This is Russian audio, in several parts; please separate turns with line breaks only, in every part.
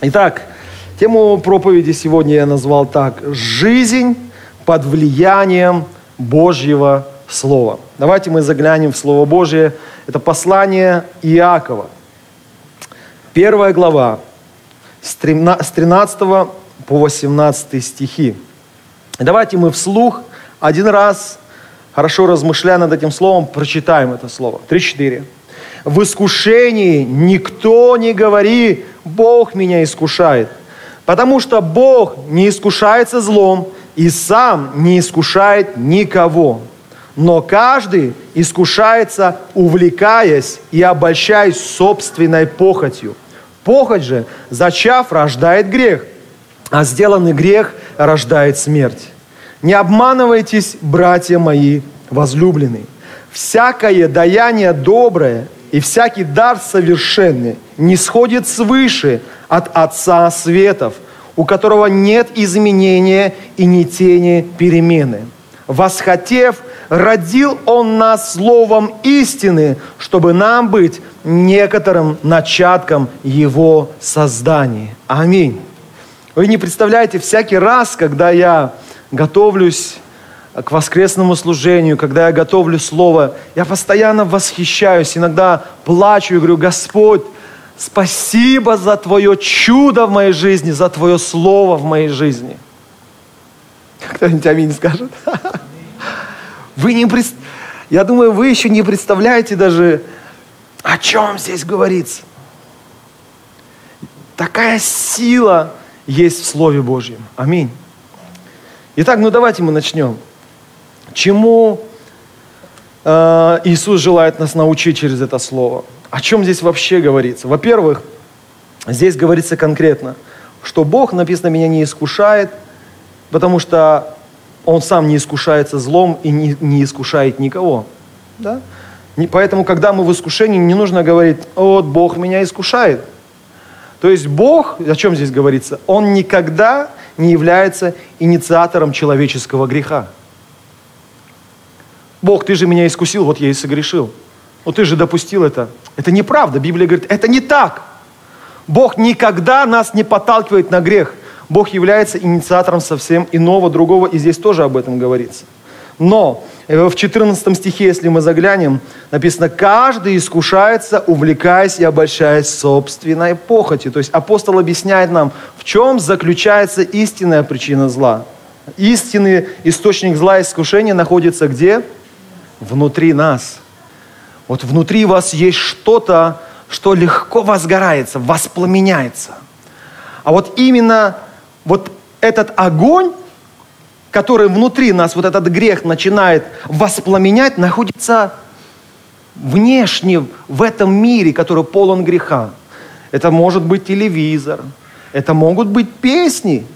Итак, тему проповеди сегодня я назвал так. Жизнь под влиянием Божьего Слова. Давайте мы заглянем в Слово Божье. Это послание Иакова. Первая глава, с 13 по 18 стихи. Давайте мы вслух один раз хорошо размышляя над этим словом, прочитаем это слово. 3-4. В искушении никто не говори, Бог меня искушает. Потому что Бог не искушается злом и сам не искушает никого. Но каждый искушается, увлекаясь и обольщаясь собственной похотью. Похоть же, зачав, рождает грех, а сделанный грех рождает смерть. Не обманывайтесь, братья мои возлюбленные. Всякое даяние доброе и всякий дар совершенный не сходит свыше от Отца Светов, у которого нет изменения и ни тени перемены. Восхотев, родил Он нас словом истины, чтобы нам быть некоторым начатком Его создания. Аминь. Вы не представляете, всякий раз, когда я готовлюсь к воскресному служению, когда я готовлю Слово, я постоянно восхищаюсь, иногда плачу и говорю, Господь, спасибо за Твое чудо в моей жизни, за Твое Слово в моей жизни. Кто-нибудь аминь скажет? Вы не пред... Я думаю, вы еще не представляете даже, о чем здесь говорится. Такая сила есть в Слове Божьем. Аминь. Итак, ну давайте мы начнем. Чему э, Иисус желает нас научить через это слово? О чем здесь вообще говорится? Во-первых, здесь говорится конкретно, что Бог, написано, меня не искушает, потому что Он сам не искушается злом и не, не искушает никого. Да? Поэтому, когда мы в искушении, не нужно говорить, вот Бог меня искушает. То есть Бог, о чем здесь говорится, Он никогда не является инициатором человеческого греха. Бог, ты же меня искусил, вот я и согрешил. Но ты же допустил это. Это неправда. Библия говорит, это не так. Бог никогда нас не подталкивает на грех. Бог является инициатором совсем иного, другого, и здесь тоже об этом говорится. Но в 14 стихе, если мы заглянем, написано, каждый искушается, увлекаясь и обольщаясь собственной похоти. То есть апостол объясняет нам, в чем заключается истинная причина зла. Истинный источник зла и искушения находится где? Внутри нас. Вот внутри вас есть что-то, что легко возгорается, воспламеняется. А вот именно вот этот огонь, который внутри нас, вот этот грех начинает воспламенять, находится внешне в этом мире, который полон греха. Это может быть телевизор, это могут быть песни,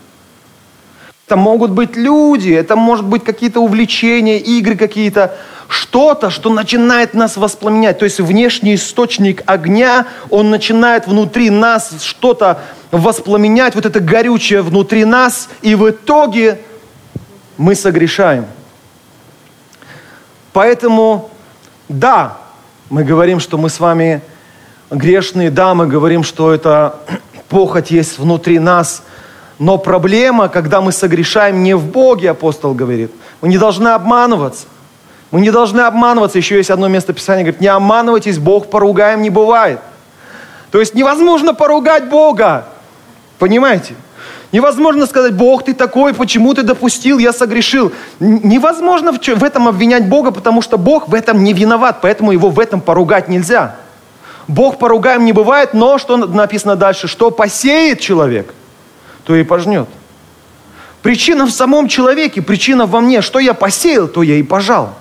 это могут быть люди, это может быть какие-то увлечения, игры какие-то, что-то, что начинает нас воспламенять. То есть внешний источник огня, он начинает внутри нас что-то воспламенять, вот это горючее внутри нас, и в итоге мы согрешаем. Поэтому, да, мы говорим, что мы с вами грешные, да, мы говорим, что это похоть есть внутри нас, но проблема, когда мы согрешаем не в Боге, апостол говорит, мы не должны обманываться. Мы не должны обманываться. Еще есть одно место Писания, говорит, не обманывайтесь, Бог поругаем не бывает. То есть невозможно поругать Бога. Понимаете? Невозможно сказать, Бог, ты такой, почему ты допустил, я согрешил. Невозможно в этом обвинять Бога, потому что Бог в этом не виноват, поэтому его в этом поругать нельзя. Бог поругаем не бывает, но что написано дальше? Что посеет человек, то и пожнет. Причина в самом человеке, причина во мне. Что я посеял, то я и пожал.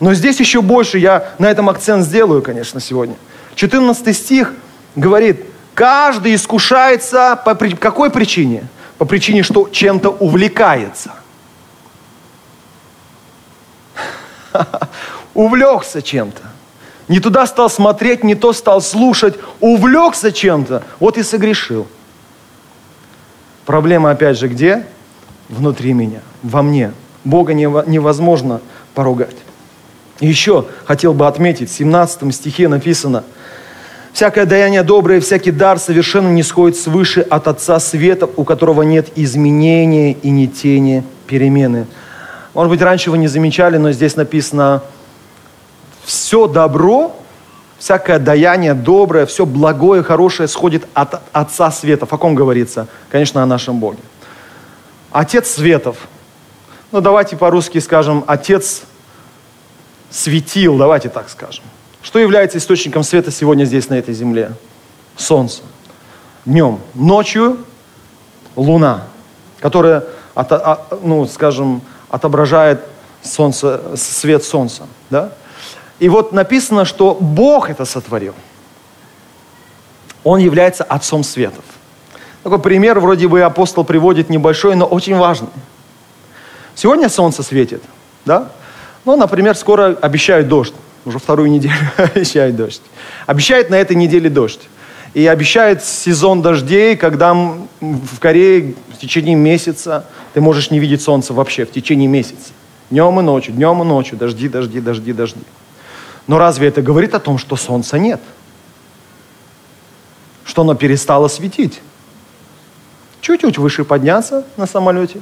Но здесь еще больше, я на этом акцент сделаю, конечно, сегодня. 14 стих говорит, каждый искушается по какой причине? По причине, что чем-то увлекается. Увлекся чем-то. Не туда стал смотреть, не то стал слушать, увлекся чем-то, вот и согрешил. Проблема опять же где? Внутри меня, во мне. Бога невозможно поругать. Еще хотел бы отметить, в 17 стихе написано, «Всякое даяние доброе, всякий дар совершенно не сходит свыше от Отца Света, у которого нет изменения и ни тени перемены». Может быть, раньше вы не замечали, но здесь написано все добро, всякое даяние доброе, все благое, хорошее сходит от Отца Светов. О ком говорится? Конечно, о нашем Боге. Отец Светов. Ну, давайте по-русски скажем, Отец светил, давайте так скажем. Что является источником света сегодня здесь, на этой земле? Солнце. Днем. Ночью луна, которая, от, а, ну, скажем, отображает солнце, свет солнца. Да? И вот написано, что Бог это сотворил. Он является Отцом Светов. Такой пример, вроде бы апостол приводит небольшой, но очень важный. Сегодня солнце светит, да? Ну, например, скоро обещают дождь. Уже вторую неделю обещают дождь. Обещают на этой неделе дождь. И обещают сезон дождей, когда в Корее в течение месяца ты можешь не видеть солнце вообще, в течение месяца. Днем и ночью, днем и ночью, дожди, дожди, дожди, дожди. Но разве это говорит о том, что солнца нет? Что оно перестало светить? Чуть-чуть выше подняться на самолете.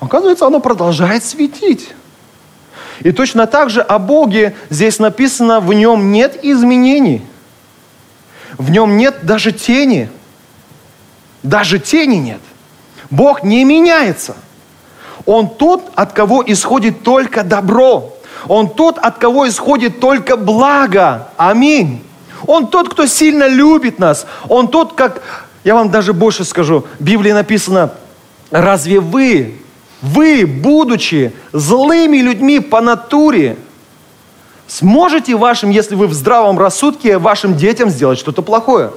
Оказывается, оно продолжает светить. И точно так же о Боге здесь написано, в нем нет изменений. В нем нет даже тени. Даже тени нет. Бог не меняется. Он тот, от кого исходит только добро. Он тот, от кого исходит только благо. Аминь. Он тот, кто сильно любит нас. Он тот, как, я вам даже больше скажу, в Библии написано, разве вы, вы, будучи злыми людьми по натуре, сможете вашим, если вы в здравом рассудке, вашим детям сделать что-то плохое?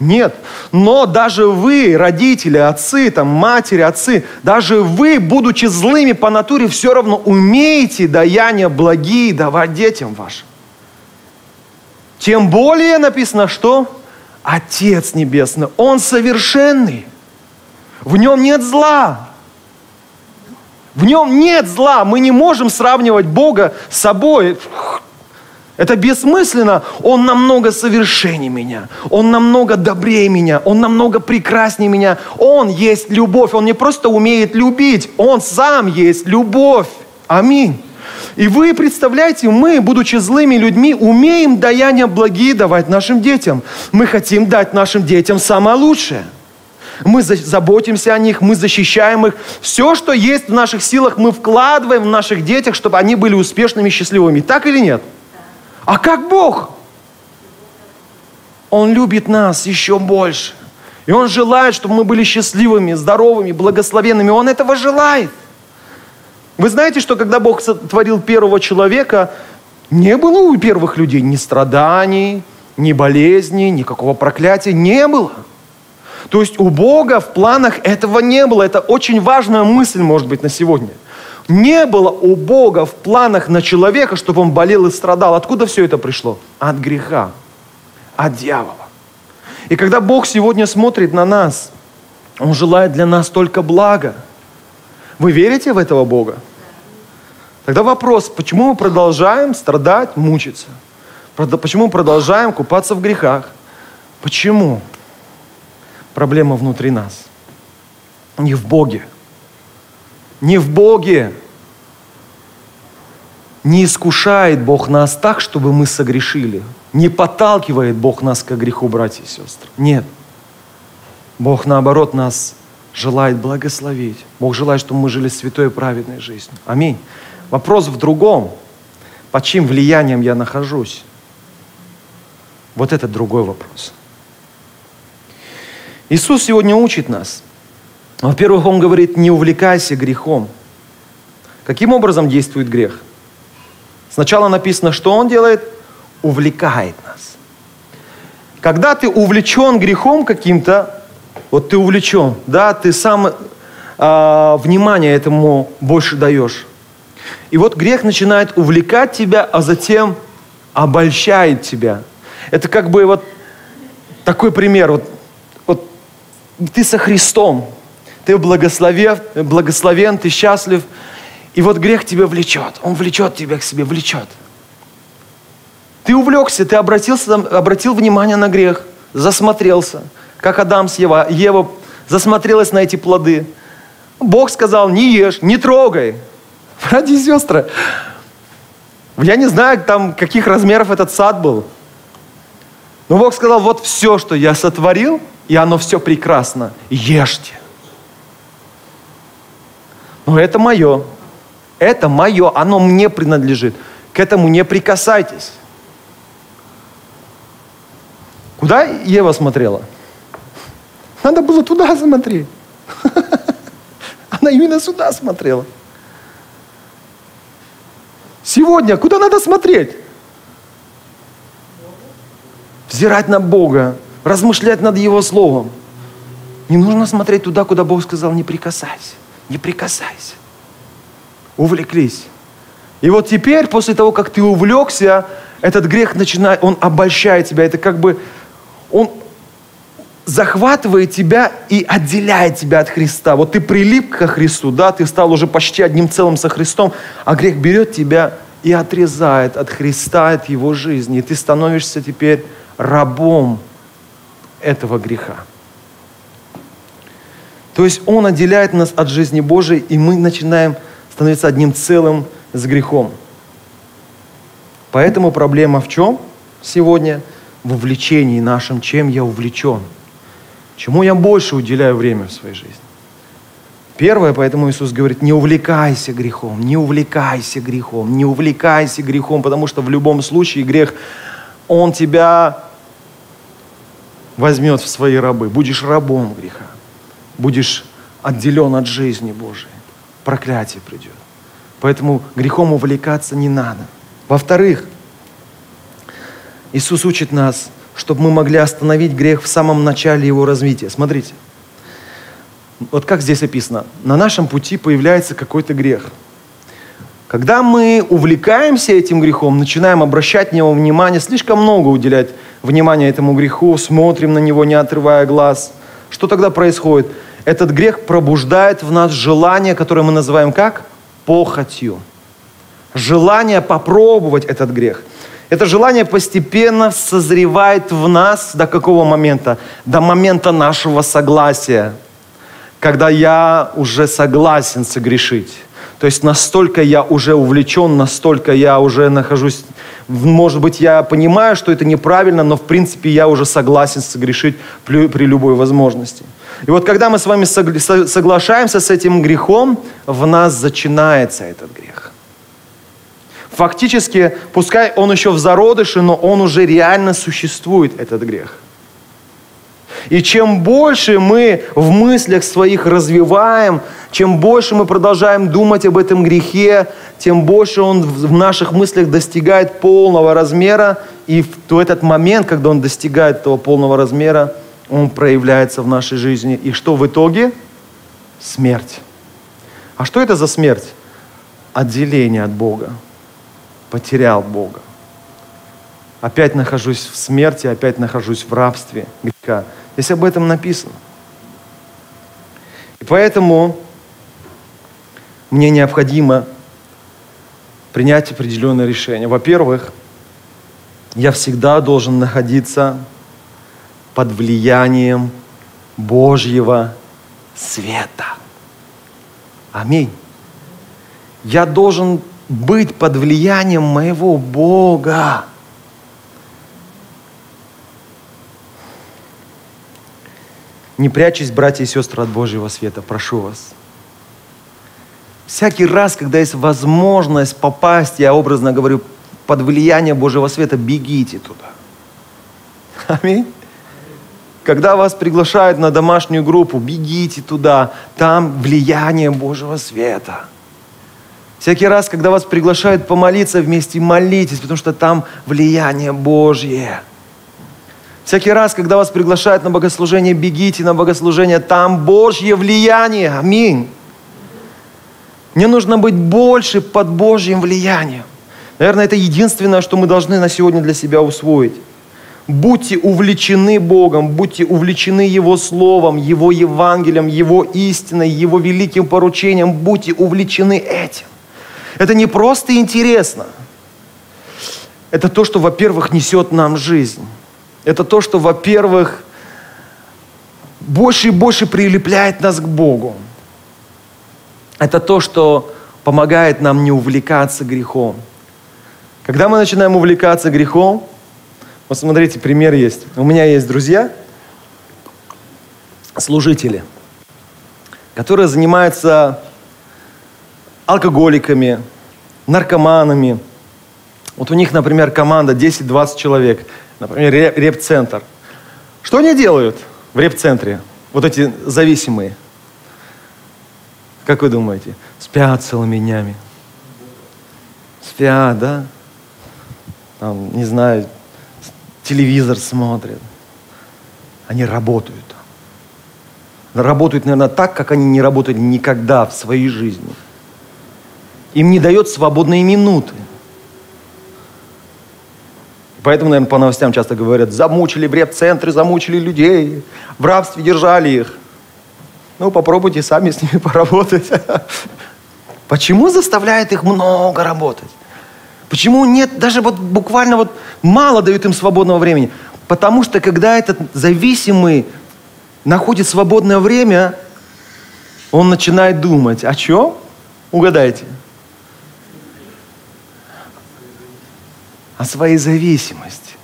Нет. Но даже вы, родители, отцы, там, матери, отцы, даже вы, будучи злыми по натуре, все равно умеете даяния благие давать детям вашим. Тем более написано, что Отец Небесный, Он совершенный. В нем нет зла. В нем нет зла. Мы не можем сравнивать Бога с собой. Это бессмысленно. Он намного совершеннее меня. Он намного добрее меня. Он намного прекраснее меня. Он есть любовь. Он не просто умеет любить. Он сам есть любовь. Аминь. И вы представляете, мы, будучи злыми людьми, умеем даяния благие давать нашим детям. Мы хотим дать нашим детям самое лучшее. Мы заботимся о них, мы защищаем их. Все, что есть в наших силах, мы вкладываем в наших детях, чтобы они были успешными, счастливыми. Так или нет? А как Бог? Он любит нас еще больше. И Он желает, чтобы мы были счастливыми, здоровыми, благословенными. Он этого желает. Вы знаете, что когда Бог сотворил первого человека, не было у первых людей ни страданий, ни болезней, никакого проклятия. Не было. То есть у Бога в планах этого не было. Это очень важная мысль, может быть, на сегодня – не было у Бога в планах на человека, чтобы он болел и страдал. Откуда все это пришло? От греха, от дьявола. И когда Бог сегодня смотрит на нас, Он желает для нас только блага. Вы верите в этого Бога? Тогда вопрос, почему мы продолжаем страдать, мучиться? Почему мы продолжаем купаться в грехах? Почему? Проблема внутри нас. Не в Боге не в Боге. Не искушает Бог нас так, чтобы мы согрешили. Не подталкивает Бог нас к греху, братья и сестры. Нет. Бог, наоборот, нас желает благословить. Бог желает, чтобы мы жили святой и праведной жизнью. Аминь. Вопрос в другом. Под чьим влиянием я нахожусь? Вот это другой вопрос. Иисус сегодня учит нас – во-первых, он говорит, не увлекайся грехом. Каким образом действует грех? Сначала написано, что он делает? Увлекает нас. когда ты увлечен грехом каким-то, вот ты увлечен, да, ты сам э, внимание этому больше даешь. И вот грех начинает увлекать тебя, а затем обольщает тебя. Это как бы вот такой пример. Вот, вот ты со Христом, ты благословен, благословен, ты счастлив, и вот грех тебя влечет. Он влечет тебя к себе, влечет. Ты увлекся, ты обратился, обратил внимание на грех, засмотрелся, как Адам с Ева. Ева засмотрелась на эти плоды. Бог сказал, не ешь, не трогай. Братья и сестры, я не знаю, там, каких размеров этот сад был. Но Бог сказал, вот все, что я сотворил, и оно все прекрасно. Ешьте. Но это мое. Это мое, оно мне принадлежит. К этому не прикасайтесь. Куда Ева смотрела? Надо было туда смотреть. Она именно сюда смотрела. Сегодня куда надо смотреть? Взирать на Бога, размышлять над Его Словом. Не нужно смотреть туда, куда Бог сказал, не прикасайся, не прикасайся. Увлеклись. И вот теперь, после того, как ты увлекся, этот грех начинает, он обольщает тебя. Это как бы он захватывает тебя и отделяет тебя от Христа. Вот ты прилип ко Христу, да, ты стал уже почти одним целым со Христом, а грех берет тебя и отрезает от Христа, от Его жизни. И ты становишься теперь рабом этого греха. То есть Он отделяет нас от жизни Божией, и мы начинаем становиться одним целым с грехом. Поэтому проблема в чем сегодня – в увлечении нашем, чем я увлечен. Чему я больше уделяю время в своей жизни. Первое, поэтому Иисус говорит, не увлекайся грехом, не увлекайся грехом, не увлекайся грехом, потому что в любом случае грех, он тебя возьмет в свои рабы. Будешь рабом греха, будешь отделен от жизни Божией. Проклятие придет. Поэтому грехом увлекаться не надо. Во-вторых, Иисус учит нас, чтобы мы могли остановить грех в самом начале его развития. Смотрите. Вот как здесь описано. На нашем пути появляется какой-то грех. Когда мы увлекаемся этим грехом, начинаем обращать на него внимание, слишком много уделять внимания этому греху, смотрим на него, не отрывая глаз, что тогда происходит? Этот грех пробуждает в нас желание, которое мы называем как? Похотью. Желание попробовать этот грех – это желание постепенно созревает в нас до какого момента? До момента нашего согласия. Когда я уже согласен согрешить. То есть настолько я уже увлечен, настолько я уже нахожусь, может быть, я понимаю, что это неправильно, но в принципе я уже согласен согрешить при, любой возможности. И вот когда мы с вами соглашаемся с этим грехом, в нас начинается этот грех. Фактически, пускай он еще в зародыше, но он уже реально существует, этот грех. И чем больше мы в мыслях своих развиваем, чем больше мы продолжаем думать об этом грехе, тем больше он в наших мыслях достигает полного размера. И в этот момент, когда он достигает этого полного размера, он проявляется в нашей жизни. И что в итоге? Смерть. А что это за смерть? Отделение от Бога потерял Бога. Опять нахожусь в смерти, опять нахожусь в рабстве греха. Здесь об этом написано. И поэтому мне необходимо принять определенное решение. Во-первых, я всегда должен находиться под влиянием Божьего света. Аминь. Я должен быть под влиянием моего Бога. Не прячьтесь, братья и сестры, от Божьего света, прошу вас. Всякий раз, когда есть возможность попасть, я образно говорю, под влияние Божьего света, бегите туда. Аминь. Когда вас приглашают на домашнюю группу, бегите туда. Там влияние Божьего света. Всякий раз, когда вас приглашают помолиться вместе, молитесь, потому что там влияние Божье. Всякий раз, когда вас приглашают на богослужение, бегите на богослужение, там Божье влияние. Аминь. Мне нужно быть больше под Божьим влиянием. Наверное, это единственное, что мы должны на сегодня для себя усвоить. Будьте увлечены Богом, будьте увлечены Его Словом, Его Евангелием, Его истиной, Его великим поручением. Будьте увлечены этим. Это не просто интересно. Это то, что, во-первых, несет нам жизнь. Это то, что, во-первых, больше и больше прилепляет нас к Богу. Это то, что помогает нам не увлекаться грехом. Когда мы начинаем увлекаться грехом, вот смотрите, пример есть. У меня есть друзья, служители, которые занимаются алкоголиками, наркоманами. Вот у них, например, команда 10-20 человек, например, реп-центр. Что они делают в реп-центре? Вот эти зависимые. Как вы думаете? Спят целыми днями. Спят, да? Там, не знаю, телевизор смотрят. Они работают. Работают, наверное, так, как они не работали никогда в своей жизни. Им не дает свободные минуты. Поэтому, наверное, по новостям часто говорят, замучили в реп-центры, замучили людей, в рабстве держали их. Ну, попробуйте сами с ними поработать. Почему заставляет их много работать? Почему нет, даже вот буквально вот мало дают им свободного времени? Потому что когда этот зависимый находит свободное время, он начинает думать, о чем? Угадайте. О своей зависимости.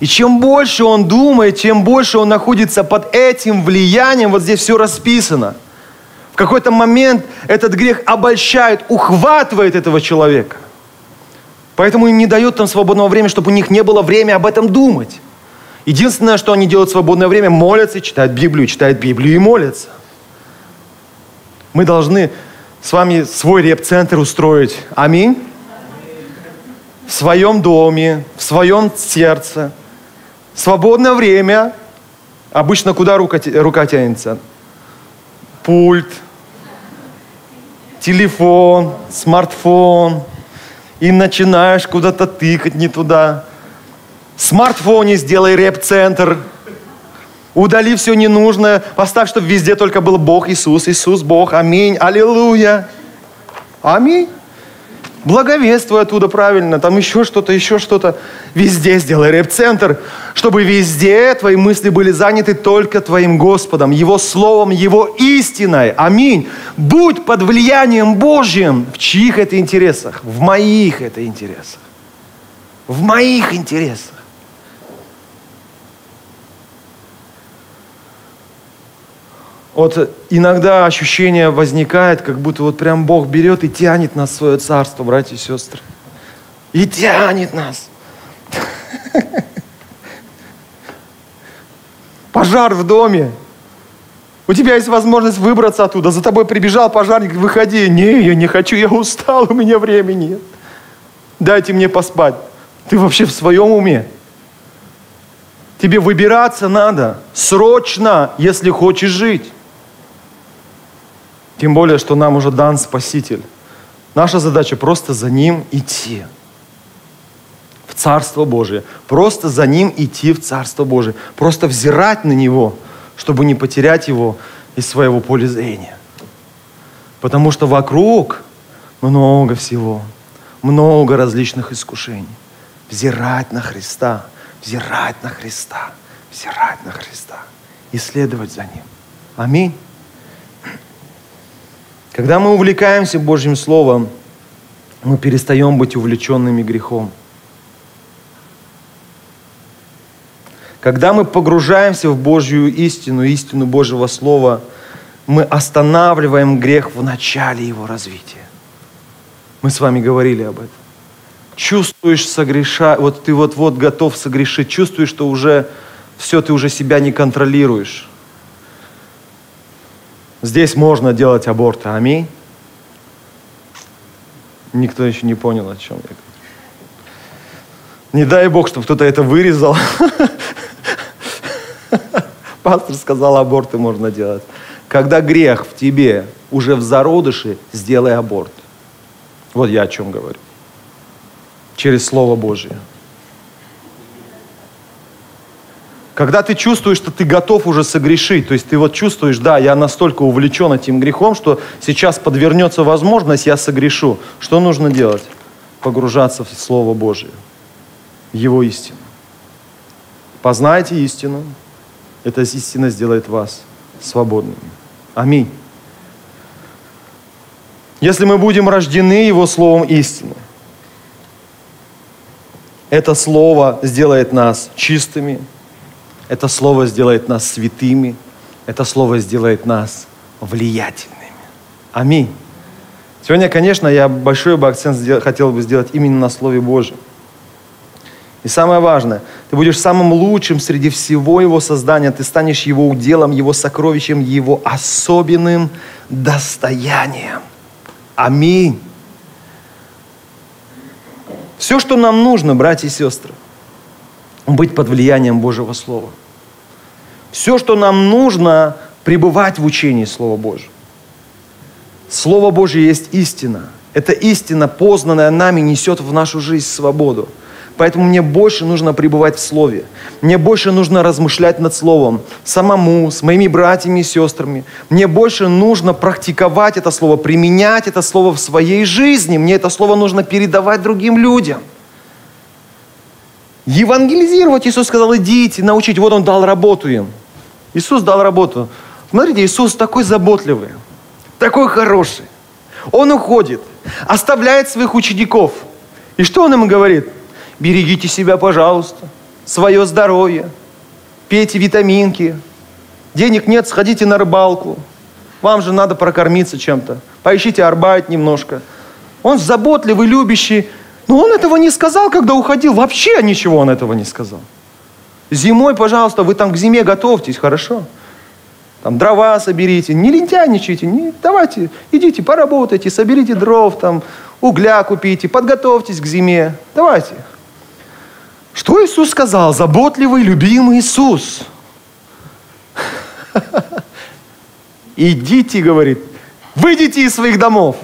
И чем больше он думает, чем больше он находится под этим влиянием, вот здесь все расписано. В какой-то момент этот грех обольщает, ухватывает этого человека – Поэтому им не дают там свободного времени, чтобы у них не было времени об этом думать. Единственное, что они делают в свободное время, молятся, читают Библию, читают Библию и молятся. Мы должны с вами свой реп-центр устроить. Аминь. В своем доме, в своем сердце. Свободное время. Обычно куда рука, рука тянется? Пульт, телефон, смартфон, и начинаешь куда-то тыкать не туда. В смартфоне сделай рэп-центр. Удали все ненужное. Поставь, чтобы везде только был Бог Иисус. Иисус Бог. Аминь. Аллилуйя. Аминь. Благовествуй оттуда правильно, там еще что-то, еще что-то. Везде сделай рэп-центр, чтобы везде твои мысли были заняты только Твоим Господом, Его Словом, Его истиной. Аминь. Будь под влиянием Божьим. В чьих это интересах? В моих это интересах. В моих интересах. Вот иногда ощущение возникает, как будто вот прям Бог берет и тянет нас в свое царство, братья и сестры. И тянет нас. Пожар в доме. У тебя есть возможность выбраться оттуда. За тобой прибежал пожарник, выходи. Не, я не хочу, я устал, у меня времени нет. Дайте мне поспать. Ты вообще в своем уме? Тебе выбираться надо срочно, если хочешь жить. Тем более, что нам уже дан Спаситель. Наша задача просто за Ним идти в Царство Божие. Просто за Ним идти в Царство Божие. Просто взирать на Него, чтобы не потерять Его из своего поля зрения. Потому что вокруг много всего, много различных искушений. Взирать на Христа, взирать на Христа, взирать на Христа, исследовать за Ним. Аминь. Когда мы увлекаемся Божьим Словом, мы перестаем быть увлеченными грехом. Когда мы погружаемся в Божью истину, истину Божьего Слова, мы останавливаем грех в начале его развития. Мы с вами говорили об этом. Чувствуешь согреша, вот ты вот-вот готов согрешить, чувствуешь, что уже все, ты уже себя не контролируешь. Здесь можно делать аборты. Аминь. Никто еще не понял, о чем я говорю. Не дай Бог, чтобы кто-то это вырезал. пастор сказал, аборты можно делать. Когда грех в тебе уже в зародыше, сделай аборт. Вот я о чем говорю. Через Слово Божие. Когда ты чувствуешь, что ты готов уже согрешить, то есть ты вот чувствуешь, да, я настолько увлечен этим грехом, что сейчас подвернется возможность, я согрешу. Что нужно делать? Погружаться в Слово Божие, в Его истину. Познайте истину, эта истина сделает вас свободными. Аминь. Если мы будем рождены Его Словом истины, это Слово сделает нас чистыми, это Слово сделает нас святыми, это Слово сделает нас влиятельными. Аминь. Сегодня, конечно, я большой бы акцент хотел бы сделать именно на Слове Божьем. И самое важное, ты будешь самым лучшим среди всего его создания, ты станешь его уделом, его сокровищем, его особенным достоянием. Аминь. Все, что нам нужно, братья и сестры, быть под влиянием Божьего Слова. Все, что нам нужно, пребывать в учении Слова Божьего. Слово Божье есть истина. Эта истина, познанная нами, несет в нашу жизнь свободу. Поэтому мне больше нужно пребывать в Слове. Мне больше нужно размышлять над Словом самому, с моими братьями и сестрами. Мне больше нужно практиковать это Слово, применять это Слово в своей жизни. Мне это Слово нужно передавать другим людям. Евангелизировать Иисус сказал, идите, научите. Вот Он дал работу им. Иисус дал работу. Смотрите, Иисус такой заботливый, такой хороший. Он уходит, оставляет своих учеников. И что Он им говорит? Берегите себя, пожалуйста, свое здоровье, пейте витаминки. Денег нет, сходите на рыбалку. Вам же надо прокормиться чем-то. Поищите арбайт немножко. Он заботливый, любящий. Но он этого не сказал, когда уходил. Вообще ничего он этого не сказал. Зимой, пожалуйста, вы там к зиме готовьтесь, хорошо? Там дрова соберите, не лентяйничайте, не, давайте, идите, поработайте, соберите дров, там, угля купите, подготовьтесь к зиме. Давайте. Что Иисус сказал? Заботливый, любимый Иисус. Идите, говорит, выйдите из своих домов.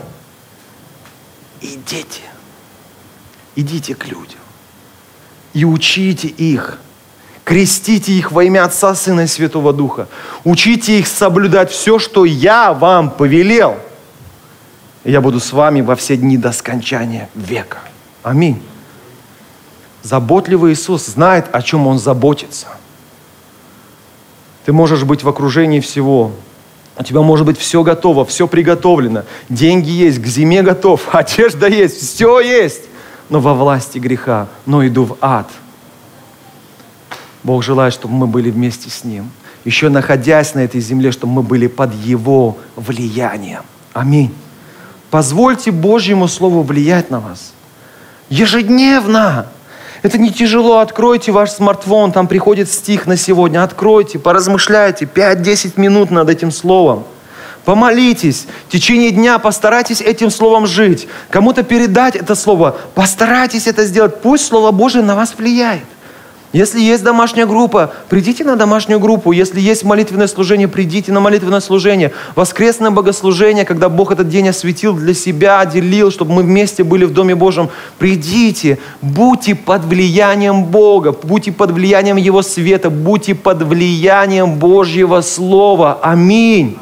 Идите. Идите к людям. И учите их. Крестите их во имя Отца, Сына и Святого Духа. Учите их соблюдать все, что я вам повелел. И я буду с вами во все дни до скончания века. Аминь. Заботливый Иисус знает, о чем Он заботится. Ты можешь быть в окружении всего. У тебя может быть все готово, все приготовлено. Деньги есть, к зиме готов, одежда есть, все есть. Но во власти греха, но иду в ад. Бог желает, чтобы мы были вместе с Ним. Еще находясь на этой земле, чтобы мы были под Его влиянием. Аминь. Позвольте Божьему Слову влиять на вас. Ежедневно. Это не тяжело. Откройте ваш смартфон, там приходит стих на сегодня. Откройте, поразмышляйте. 5-10 минут над этим словом. Помолитесь. В течение дня постарайтесь этим словом жить. Кому-то передать это слово. Постарайтесь это сделать. Пусть Слово Божие на вас влияет. Если есть домашняя группа, придите на домашнюю группу. Если есть молитвенное служение, придите на молитвенное служение. Воскресное богослужение, когда Бог этот день осветил для себя, отделил, чтобы мы вместе были в Доме Божьем. Придите, будьте под влиянием Бога, будьте под влиянием Его света, будьте под влиянием Божьего Слова. Аминь.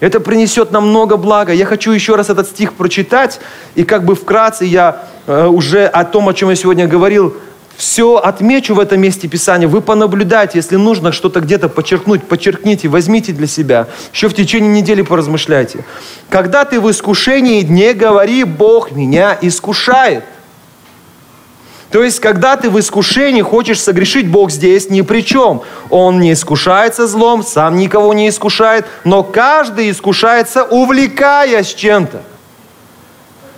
Это принесет нам много блага. Я хочу еще раз этот стих прочитать, и как бы вкратце я э, уже о том, о чем я сегодня говорил, все отмечу в этом месте Писания. Вы понаблюдайте, если нужно что-то где-то подчеркнуть, подчеркните, возьмите для себя. Еще в течение недели поразмышляйте. Когда ты в искушении, не говори, Бог меня искушает. То есть, когда ты в искушении хочешь согрешить, Бог здесь ни при чем. Он не искушается злом, сам никого не искушает, но каждый искушается, увлекаясь чем-то.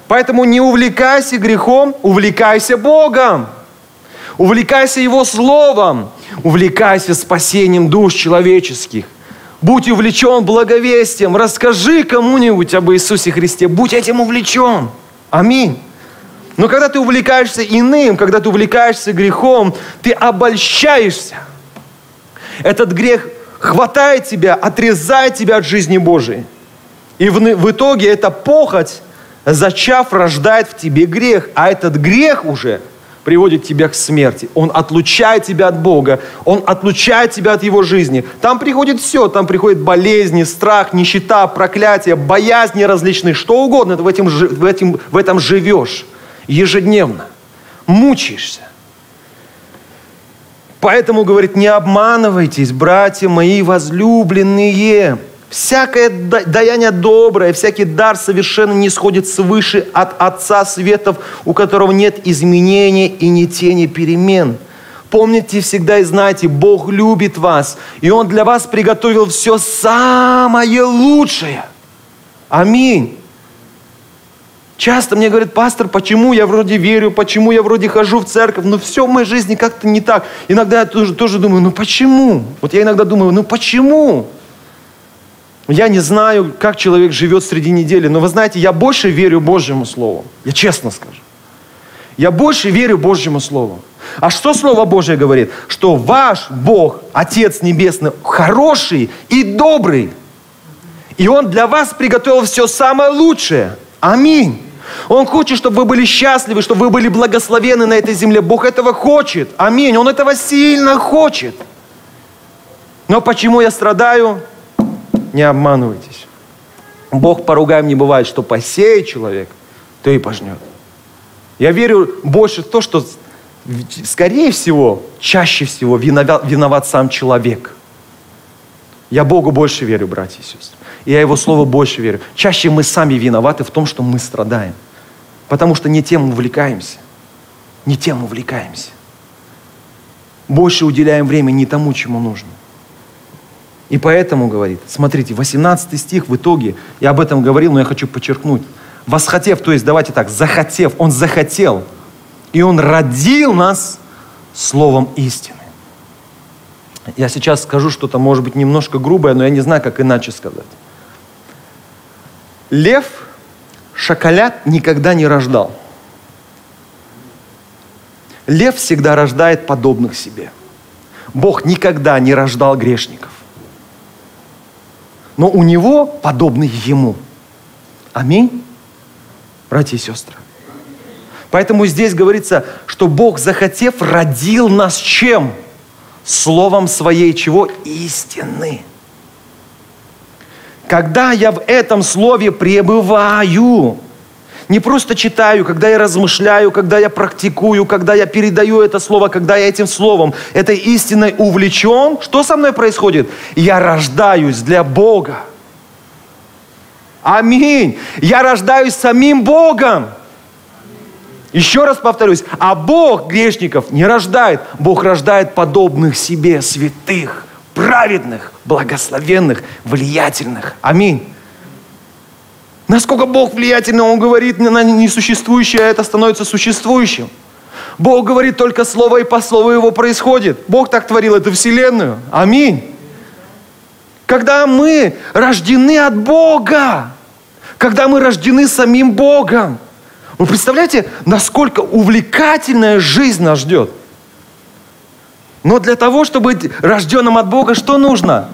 Поэтому не увлекайся грехом, увлекайся Богом. Увлекайся Его Словом. Увлекайся спасением душ человеческих. Будь увлечен благовестием. Расскажи кому-нибудь об Иисусе Христе. Будь этим увлечен. Аминь. Но когда ты увлекаешься иным, когда ты увлекаешься грехом, ты обольщаешься. Этот грех хватает тебя, отрезает тебя от жизни Божией. И в, в итоге эта похоть, зачав, рождает в тебе грех. А этот грех уже приводит тебя к смерти. Он отлучает тебя от Бога. Он отлучает тебя от Его жизни. Там приходит все. Там приходит болезни, страх, нищета, проклятие, боязни различные, что угодно. Ты в, этом, в, этом, в этом живешь ежедневно. Мучаешься. Поэтому, говорит, не обманывайтесь, братья мои возлюбленные. Всякое даяние доброе, всякий дар совершенно не сходит свыше от Отца Светов, у которого нет изменений и ни тени перемен. Помните всегда и знайте, Бог любит вас, и Он для вас приготовил все самое лучшее. Аминь. Часто мне говорят, пастор, почему я вроде верю, почему я вроде хожу в церковь, но все в моей жизни как-то не так. Иногда я тоже, тоже думаю, ну почему? Вот я иногда думаю, ну почему? Я не знаю, как человек живет среди недели, но вы знаете, я больше верю Божьему Слову. Я честно скажу. Я больше верю Божьему Слову. А что Слово Божье говорит? Что ваш Бог, Отец Небесный, хороший и добрый. И Он для вас приготовил все самое лучшее. Аминь. Он хочет, чтобы вы были счастливы, чтобы вы были благословены на этой земле. Бог этого хочет. Аминь. Он этого сильно хочет. Но почему я страдаю? Не обманывайтесь. Бог поругаем не бывает, что посеет человек, то и пожнет. Я верю больше в то, что скорее всего, чаще всего виноват, виноват сам человек. Я Богу больше верю, братья и сестры. И я Его Слово больше верю. Чаще мы сами виноваты в том, что мы страдаем. Потому что не тем увлекаемся. Не тем увлекаемся. Больше уделяем время не тому, чему нужно. И поэтому, говорит, смотрите, 18 стих в итоге, я об этом говорил, но я хочу подчеркнуть. Восхотев, то есть, давайте так, захотев, он захотел, и он родил нас словом истины. Я сейчас скажу что-то, может быть, немножко грубое, но я не знаю, как иначе сказать. Лев шоколад никогда не рождал. Лев всегда рождает подобных себе. Бог никогда не рождал грешников. Но у него подобный ему. Аминь. Братья и сестры. Поэтому здесь говорится, что Бог, захотев, родил нас чем? Словом своей чего? Истины. Когда я в этом слове пребываю, не просто читаю, когда я размышляю, когда я практикую, когда я передаю это слово, когда я этим словом, этой истиной увлечен, что со мной происходит? Я рождаюсь для Бога. Аминь. Я рождаюсь самим Богом. Еще раз повторюсь, а Бог грешников не рождает. Бог рождает подобных себе святых праведных, благословенных, влиятельных. Аминь. Насколько Бог влиятельный, Он говорит на несуществующее, а это становится существующим. Бог говорит только слово, и по слову Его происходит. Бог так творил эту вселенную. Аминь. Когда мы рождены от Бога, когда мы рождены самим Богом, вы представляете, насколько увлекательная жизнь нас ждет – но для того, чтобы быть рожденным от Бога, что нужно?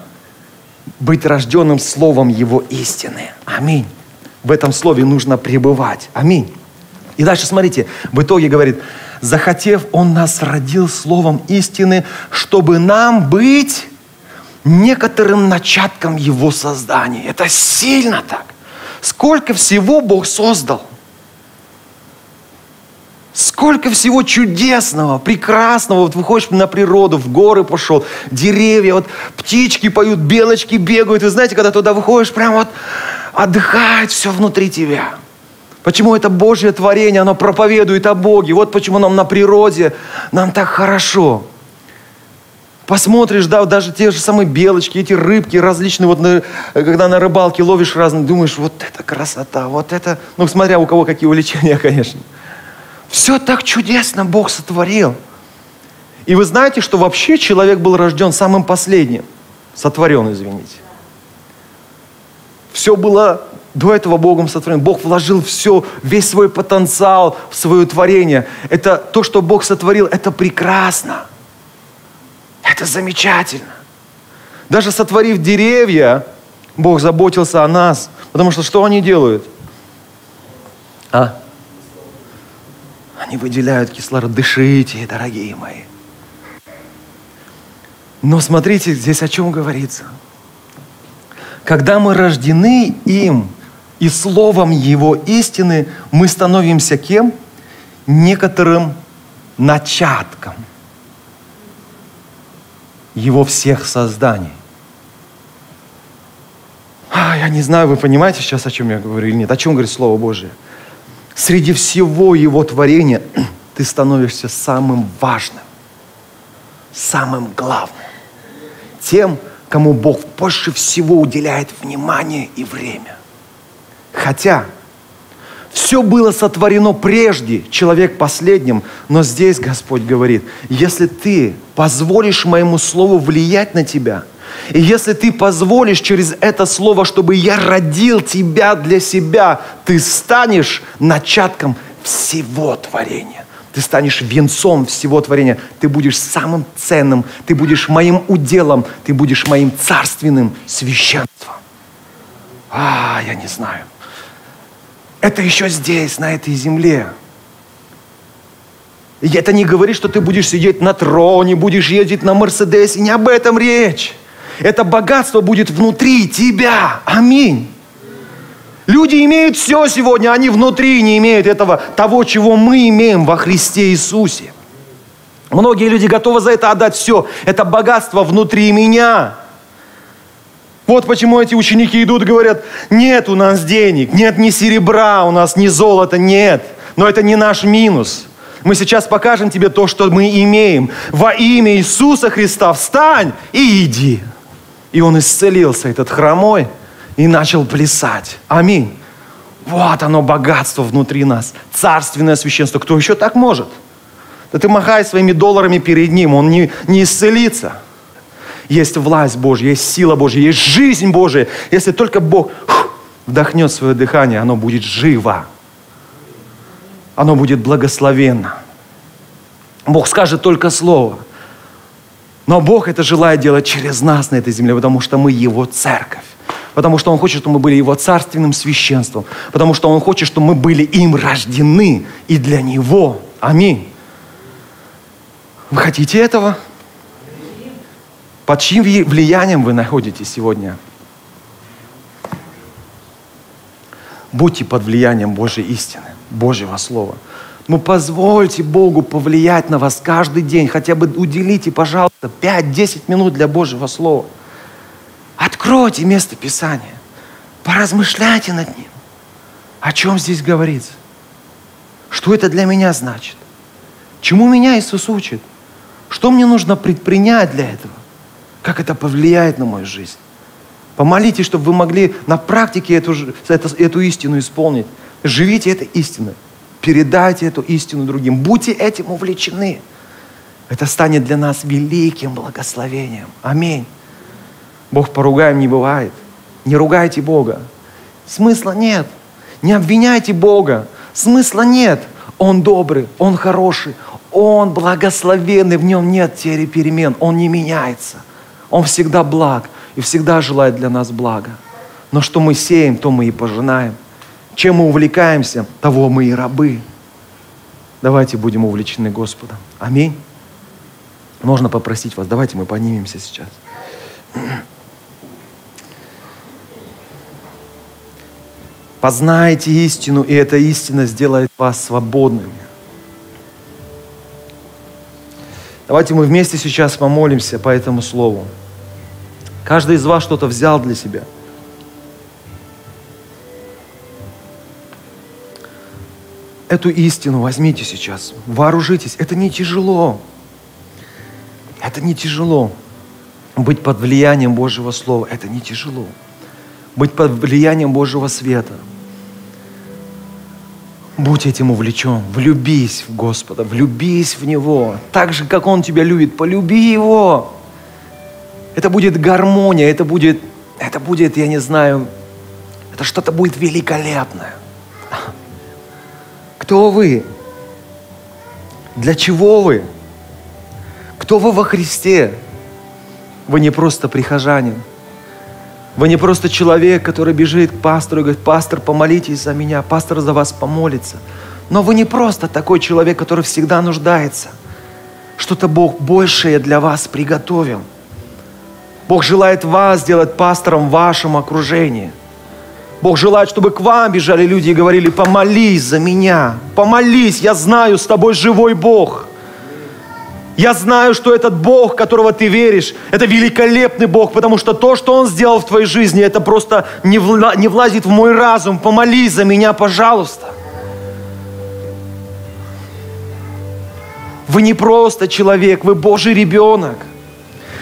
Быть рожденным Словом Его истины. Аминь. В этом Слове нужно пребывать. Аминь. И дальше смотрите, в итоге говорит, захотев, Он нас родил Словом истины, чтобы нам быть некоторым начатком Его создания. Это сильно так. Сколько всего Бог создал. Сколько всего чудесного, прекрасного. Вот выходишь на природу, в горы пошел, деревья, вот птички поют, белочки бегают. Вы знаете, когда туда выходишь, прям вот отдыхает все внутри тебя. Почему это Божье творение, оно проповедует о Боге. Вот почему нам на природе, нам так хорошо. Посмотришь, да, даже те же самые белочки, эти рыбки различные, вот на, когда на рыбалке ловишь разные, думаешь, вот это красота, вот это, ну, смотря у кого какие увлечения, конечно. Все так чудесно Бог сотворил. И вы знаете, что вообще человек был рожден самым последним. Сотворен, извините. Все было до этого Богом сотворено. Бог вложил все, весь свой потенциал в свое творение. Это то, что Бог сотворил, это прекрасно. Это замечательно. Даже сотворив деревья, Бог заботился о нас. Потому что что они делают? А? Они выделяют кислород. Дышите, дорогие мои. Но смотрите, здесь о чем говорится. Когда мы рождены им и словом Его истины, мы становимся кем? Некоторым начатком Его всех созданий. А, я не знаю, вы понимаете сейчас, о чем я говорю или нет? О чем говорит Слово Божие? Среди всего Его творения ты становишься самым важным, самым главным тем, кому Бог больше всего уделяет внимание и время. Хотя все было сотворено прежде, человек последним, но здесь Господь говорит, если ты позволишь моему слову влиять на тебя, и если ты позволишь через это слово, чтобы я родил тебя для себя, ты станешь начатком всего творения. Ты станешь венцом всего творения. Ты будешь самым ценным. Ты будешь моим уделом. Ты будешь моим царственным священством. А, я не знаю. Это еще здесь, на этой земле. И это не говорит, что ты будешь сидеть на троне, будешь ездить на Мерседесе. Не об этом речь. Это богатство будет внутри тебя. Аминь. Люди имеют все сегодня, они внутри не имеют этого, того, чего мы имеем во Христе Иисусе. Многие люди готовы за это отдать все. Это богатство внутри меня. Вот почему эти ученики идут и говорят, нет у нас денег, нет ни серебра, у нас ни золота, нет. Но это не наш минус. Мы сейчас покажем тебе то, что мы имеем. Во имя Иисуса Христа встань и иди. И он исцелился, этот хромой, и начал плясать. Аминь. Вот оно богатство внутри нас. Царственное священство. Кто еще так может? Да ты махай своими долларами перед ним, он не, не исцелится. Есть власть Божья, есть сила Божья, есть жизнь Божья. Если только Бог вдохнет свое дыхание, оно будет живо. Оно будет благословенно. Бог скажет только слово. Но Бог это желает делать через нас на этой земле, потому что мы Его церковь потому что Он хочет, чтобы мы были Его царственным священством, потому что Он хочет, чтобы мы были им рождены и для Него. Аминь. Вы хотите этого? Под чьим влиянием вы находитесь сегодня? Будьте под влиянием Божьей истины, Божьего Слова. Ну, позвольте Богу повлиять на вас каждый день. Хотя бы уделите, пожалуйста, 5-10 минут для Божьего Слова. Откройте место Писания. Поразмышляйте над ним. О чем здесь говорится? Что это для меня значит? Чему меня Иисус учит? Что мне нужно предпринять для этого? Как это повлияет на мою жизнь? Помолитесь, чтобы вы могли на практике эту, эту, эту истину исполнить. Живите этой истиной. Передайте эту истину другим. Будьте этим увлечены. Это станет для нас великим благословением. Аминь. Бог поругаем не бывает. Не ругайте Бога. Смысла нет. Не обвиняйте Бога. Смысла нет. Он добрый, Он хороший, Он благословенный, в Нем нет перемен, Он не меняется. Он всегда благ и всегда желает для нас блага. Но что мы сеем, то мы и пожинаем. Чем мы увлекаемся, того мы и рабы. Давайте будем увлечены Господом. Аминь. Можно попросить вас, давайте мы поднимемся сейчас. Познайте истину, и эта истина сделает вас свободными. Давайте мы вместе сейчас помолимся по этому слову. Каждый из вас что-то взял для себя. Эту истину возьмите сейчас, вооружитесь. Это не тяжело. Это не тяжело. Быть под влиянием Божьего Слова, это не тяжело. Быть под влиянием Божьего света – Будь этим увлечен, влюбись в Господа, влюбись в Него. Так же, как Он тебя любит, полюби Его. Это будет гармония, это будет, это будет, я не знаю, это что-то будет великолепное. Кто вы? Для чего вы? Кто вы во Христе? Вы не просто прихожанин. Вы не просто человек, который бежит к пастору и говорит, пастор, помолитесь за меня, пастор за вас помолится. Но вы не просто такой человек, который всегда нуждается. Что-то Бог большее для вас приготовил. Бог желает вас сделать пастором в вашем окружении. Бог желает, чтобы к вам бежали люди и говорили, помолись за меня, помолись, я знаю, с тобой живой Бог – я знаю, что этот Бог, которого ты веришь, это великолепный Бог, потому что то, что Он сделал в твоей жизни, это просто не, вла- не влазит в мой разум. Помолись за меня, пожалуйста. Вы не просто человек, вы Божий ребенок.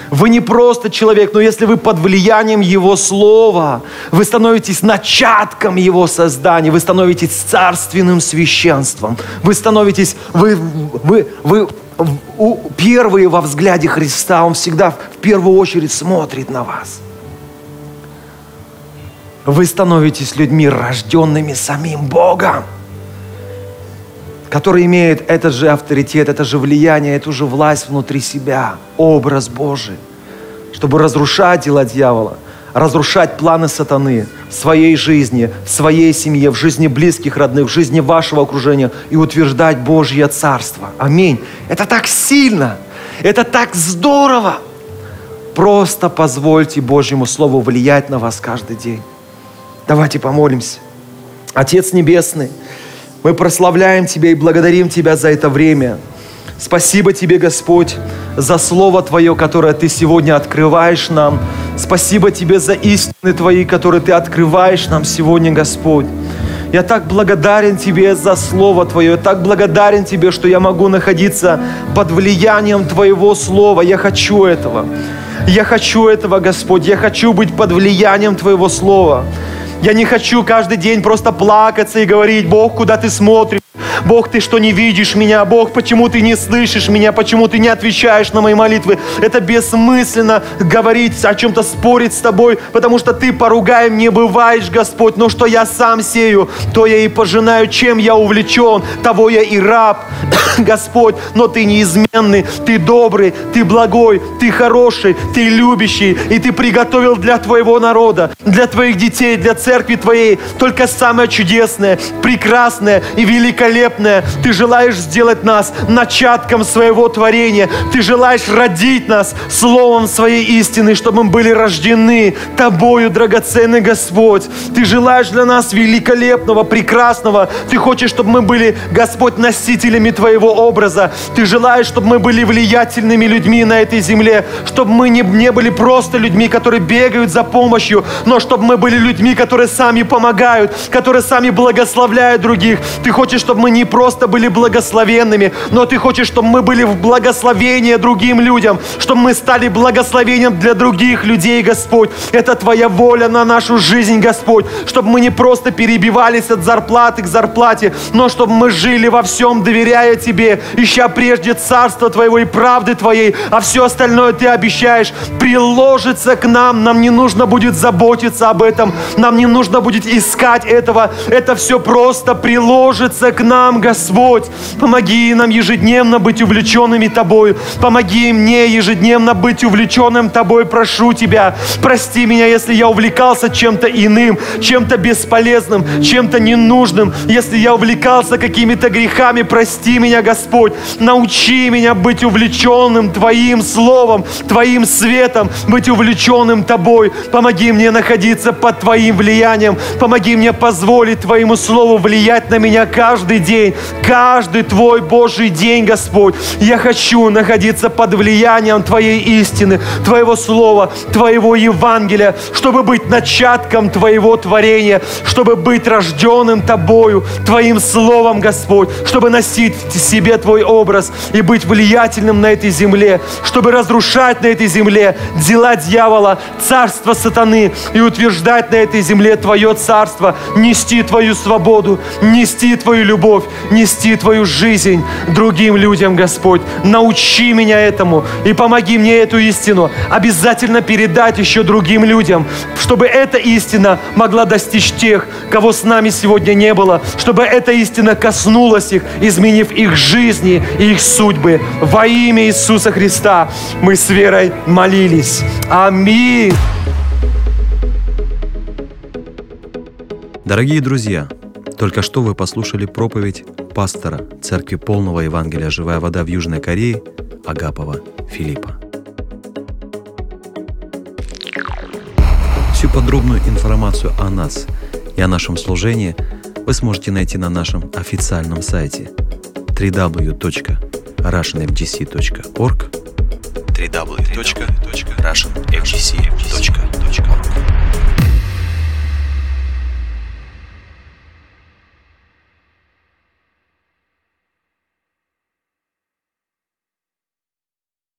Вы не просто человек, но если вы под влиянием Его Слова, вы становитесь начатком Его создания, вы становитесь царственным священством, вы становитесь, вы, вы, вы первые во взгляде Христа, Он всегда в первую очередь смотрит на вас. Вы становитесь людьми, рожденными самим Богом, который имеет этот же авторитет, это же влияние, эту же власть внутри себя, образ Божий, чтобы разрушать дела дьявола – разрушать планы сатаны в своей жизни, в своей семье, в жизни близких, родных, в жизни вашего окружения и утверждать Божье Царство. Аминь. Это так сильно, это так здорово. Просто позвольте Божьему Слову влиять на вас каждый день. Давайте помолимся. Отец Небесный, мы прославляем Тебя и благодарим Тебя за это время – Спасибо Тебе, Господь, за Слово Твое, которое Ты сегодня открываешь нам. Спасибо Тебе за истины Твои, которые Ты открываешь нам сегодня, Господь. Я так благодарен Тебе за Слово Твое. Я так благодарен Тебе, что я могу находиться под влиянием Твоего Слова. Я хочу этого. Я хочу этого, Господь. Я хочу быть под влиянием Твоего Слова. Я не хочу каждый день просто плакаться и говорить, Бог, куда ты смотришь? Бог, ты что не видишь меня? Бог, почему ты не слышишь меня? Почему ты не отвечаешь на мои молитвы? Это бессмысленно говорить о чем-то, спорить с тобой, потому что ты поругаем не бываешь, Господь. Но что я сам сею, то я и пожинаю. Чем я увлечен, того я и раб, Господь. Но ты неизменный, ты добрый, ты благой, ты хороший, ты любящий. И ты приготовил для твоего народа, для твоих детей, для церкви твоей только самое чудесное, прекрасное и великолепное великолепное. Ты желаешь сделать нас начатком своего творения. Ты желаешь родить нас словом своей истины, чтобы мы были рождены Тобою, драгоценный Господь. Ты желаешь для нас великолепного, прекрасного. Ты хочешь, чтобы мы были, Господь, носителями Твоего образа. Ты желаешь, чтобы мы были влиятельными людьми на этой земле, чтобы мы не, не были просто людьми, которые бегают за помощью, но чтобы мы были людьми, которые сами помогают, которые сами благословляют других. Ты хочешь, чтобы мы не просто были благословенными, но Ты хочешь, чтобы мы были в благословении другим людям, чтобы мы стали благословением для других людей, Господь. Это Твоя воля на нашу жизнь, Господь, чтобы мы не просто перебивались от зарплаты к зарплате, но чтобы мы жили во всем, доверяя Тебе, ища прежде Царство Твоего и правды Твоей, а все остальное Ты обещаешь. Приложится к нам. Нам не нужно будет заботиться об этом, нам не нужно будет искать этого. Это все просто приложится к нам, нам, Господь. Помоги нам ежедневно быть увлеченными Тобою. Помоги мне ежедневно быть увлеченным Тобой. Прошу Тебя, прости меня, если я увлекался чем-то иным, чем-то бесполезным, чем-то ненужным. Если я увлекался какими-то грехами, прости меня, Господь. Научи меня быть увлеченным Твоим Словом, Твоим светом, быть увлеченным Тобой. Помоги мне находиться под Твоим влиянием. Помоги мне позволить Твоему Слову влиять на меня каждый день день, каждый Твой Божий день, Господь. Я хочу находиться под влиянием Твоей истины, Твоего Слова, Твоего Евангелия, чтобы быть начатком Твоего творения, чтобы быть рожденным Тобою, Твоим Словом, Господь, чтобы носить в себе Твой образ и быть влиятельным на этой земле, чтобы разрушать на этой земле дела дьявола, царство сатаны и утверждать на этой земле Твое царство, нести Твою свободу, нести Твою любовь, готов нести Твою жизнь другим людям, Господь. Научи меня этому и помоги мне эту истину обязательно передать еще другим людям, чтобы эта истина могла достичь тех, кого с нами сегодня не было, чтобы эта истина коснулась их, изменив их жизни и их судьбы. Во имя Иисуса Христа мы с верой молились. Аминь.
Дорогие друзья, только что вы послушали проповедь пастора Церкви Полного Евангелия «Живая вода» в Южной Корее Агапова Филиппа. Всю подробную информацию о нас и о нашем служении вы сможете найти на нашем официальном сайте www.russianfgc.org www.russianfgc.org